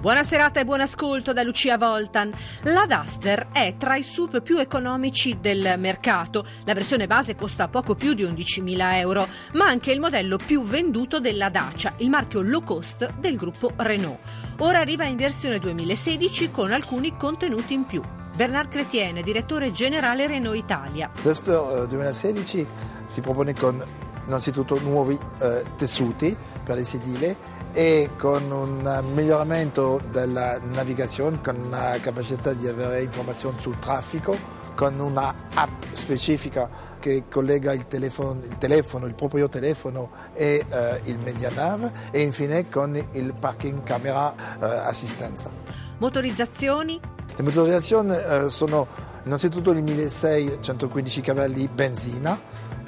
Buona serata e buon ascolto da Lucia Voltan. La Duster è tra i SUV più economici del mercato. La versione base costa poco più di 11.000 euro, ma anche il modello più venduto della Dacia, il marchio low cost del gruppo Renault. Ora arriva in versione 2016 con alcuni contenuti in più. Bernard Cretiene, direttore generale Renault Italia. Duster 2016 si propone con innanzitutto nuovi eh, tessuti per il sedile e con un miglioramento della navigazione, con la capacità di avere informazioni sul traffico, con una app specifica che collega il telefono, il, telefono, il proprio telefono e eh, il MediaNav e infine con il parking camera eh, assistenza. Motorizzazioni? Le motorizzazioni eh, sono innanzitutto il 1615 cavalli benzina,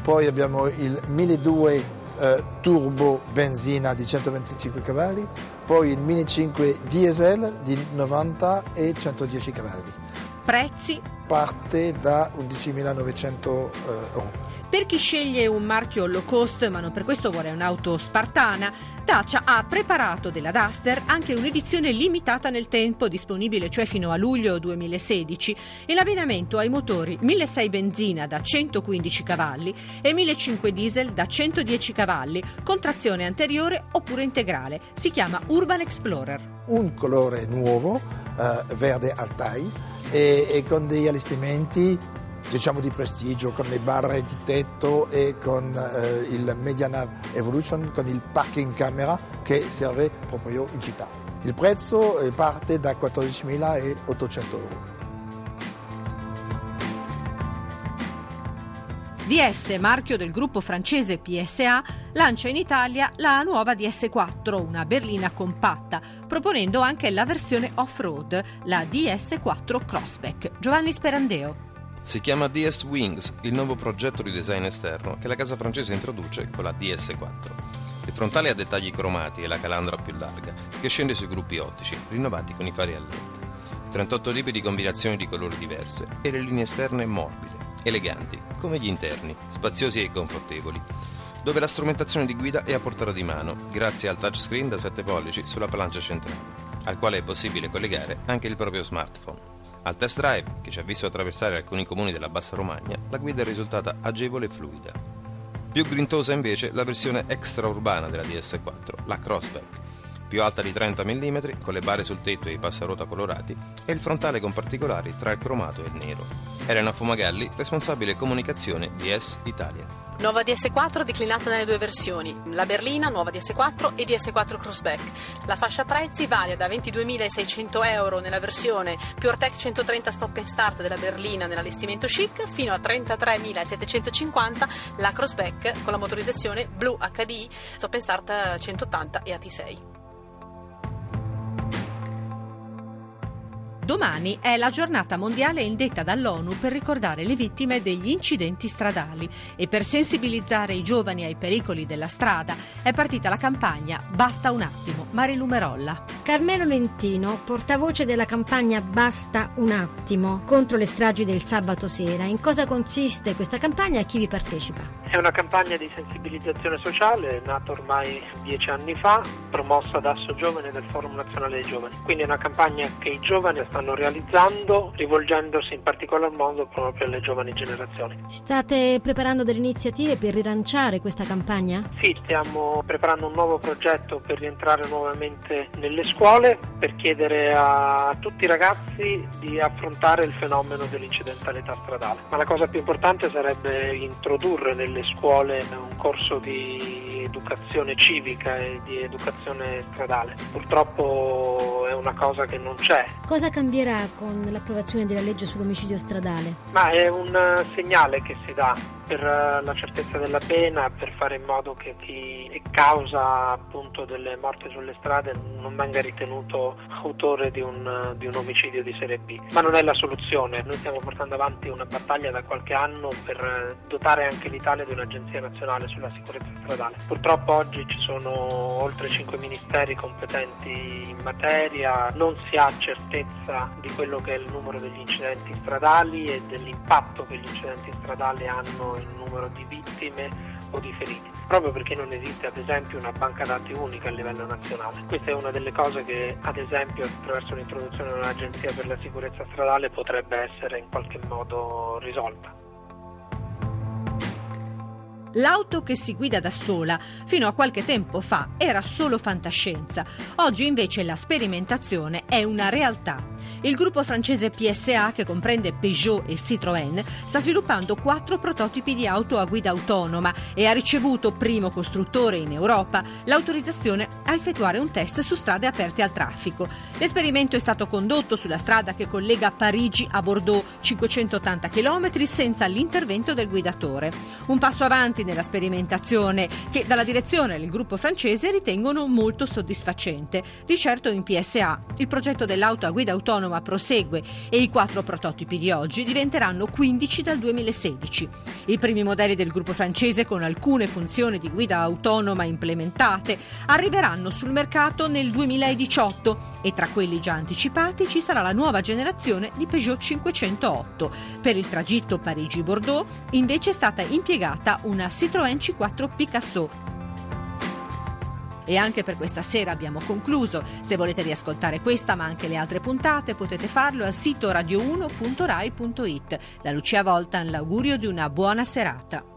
poi abbiamo il 1200 eh, turbo benzina di 125 cavalli, poi il Mini 5 diesel di 90 e 110 cavalli. Prezzi? Parte da 11.900 eh, euro. Per chi sceglie un marchio low cost, ma non per questo vuole un'auto spartana, Dacia ha preparato della Duster anche un'edizione limitata nel tempo, disponibile cioè fino a luglio 2016, in abbinamento ai motori 1600 benzina da 115 cavalli e 1500 diesel da 110 cavalli, con trazione anteriore oppure integrale. Si chiama Urban Explorer. Un colore nuovo, eh, verde Altai, e, e con degli allestimenti diciamo di prestigio con le barre di tetto e con eh, il MediaNav Evolution con il parking camera che serve proprio in città. Il prezzo eh, parte da 14.800 euro. DS, marchio del gruppo francese PSA, lancia in Italia la nuova DS4, una berlina compatta, proponendo anche la versione off-road, la DS4 Crossback. Giovanni Sperandeo. Si chiama DS Wings, il nuovo progetto di design esterno che la casa francese introduce con la DS4. Il frontale ha dettagli cromati e la calandra più larga, che scende sui gruppi ottici, rinnovati con i fari a LED. 38 tipi di combinazioni di colori diverse e le linee esterne morbide, eleganti, come gli interni, spaziosi e confortevoli, dove la strumentazione di guida è a portata di mano, grazie al touchscreen da 7 pollici sulla plancia centrale, al quale è possibile collegare anche il proprio smartphone. Al test drive, che ci ha visto attraversare alcuni comuni della Bassa Romagna, la guida è risultata agevole e fluida. Più grintosa invece la versione extraurbana della DS4, la Crossback, più alta di 30 mm, con le bare sul tetto e i passaruota colorati, e il frontale con particolari tra il cromato e il nero. Elena Fumagalli, responsabile comunicazione di S Italia. Nuova DS4 declinata nelle due versioni, la berlina, nuova DS4 e DS4 Crossback. La fascia prezzi varia da 22.600 euro nella versione PureTech 130 Stop and Start della berlina nell'allestimento chic fino a 33.750 la Crossback con la motorizzazione Blue HD Stop and Start 180 e AT6. Domani è la giornata mondiale indetta dall'ONU per ricordare le vittime degli incidenti stradali e per sensibilizzare i giovani ai pericoli della strada è partita la campagna Basta un attimo, Marilu Merolla. Carmelo Lentino, portavoce della campagna Basta un attimo contro le stragi del sabato sera. In cosa consiste questa campagna e chi vi partecipa? È una campagna di sensibilizzazione sociale nata ormai dieci anni fa, promossa da Asso Giovane del Forum Nazionale dei Giovani. Quindi è una campagna che i giovani stanno realizzando, rivolgendosi in particolar modo proprio alle giovani generazioni. State preparando delle iniziative per rilanciare questa campagna? Sì, stiamo preparando un nuovo progetto per rientrare nuovamente nelle scuole, per chiedere a tutti i ragazzi di affrontare il fenomeno dell'incidentalità stradale. Ma la cosa più importante sarebbe introdurre nelle scuole un corso di educazione civica e di educazione stradale. Purtroppo è una cosa che non c'è. Cosa cambierà con l'approvazione della legge sull'omicidio stradale? Ma è un eh, segnale che si dà per eh, la certezza della pena, per fare in modo che chi è causa appunto delle morti sulle strade non venga ritenuto autore di un, di un omicidio di serie B. Ma non è la soluzione, noi stiamo portando avanti una battaglia da qualche anno per eh, dotare anche l'Italia di un'agenzia nazionale sulla sicurezza stradale. Purtroppo oggi ci sono oltre 5 ministeri competenti in materia, non si ha certezza di quello che è il numero degli incidenti stradali e dell'impatto che gli incidenti stradali hanno il numero di vittime o di feriti, proprio perché non esiste ad esempio una banca dati unica a livello nazionale. Questa è una delle cose che ad esempio attraverso l'introduzione di un'agenzia per la sicurezza stradale potrebbe essere in qualche modo risolta. L'auto che si guida da sola fino a qualche tempo fa era solo fantascienza, oggi invece la sperimentazione è una realtà. Il gruppo francese PSA, che comprende Peugeot e Citroën, sta sviluppando quattro prototipi di auto a guida autonoma e ha ricevuto, primo costruttore in Europa, l'autorizzazione a effettuare un test su strade aperte al traffico. L'esperimento è stato condotto sulla strada che collega Parigi a Bordeaux, 580 km, senza l'intervento del guidatore. Un passo avanti nella sperimentazione che dalla direzione del gruppo francese ritengono molto soddisfacente. Di certo in PSA il progetto dell'auto a guida autonoma prosegue e i quattro prototipi di oggi diventeranno 15 dal 2016. I primi modelli del gruppo francese con alcune funzioni di guida autonoma implementate arriveranno sul mercato nel 2018 e tra quelli già anticipati ci sarà la nuova generazione di Peugeot 508. Per il tragitto Parigi-Bordeaux invece è stata impiegata una Citroën C4 Picasso e anche per questa sera abbiamo concluso. Se volete riascoltare questa ma anche le altre puntate potete farlo al sito radio1.rai.it. Da Lucia Voltan l'augurio di una buona serata.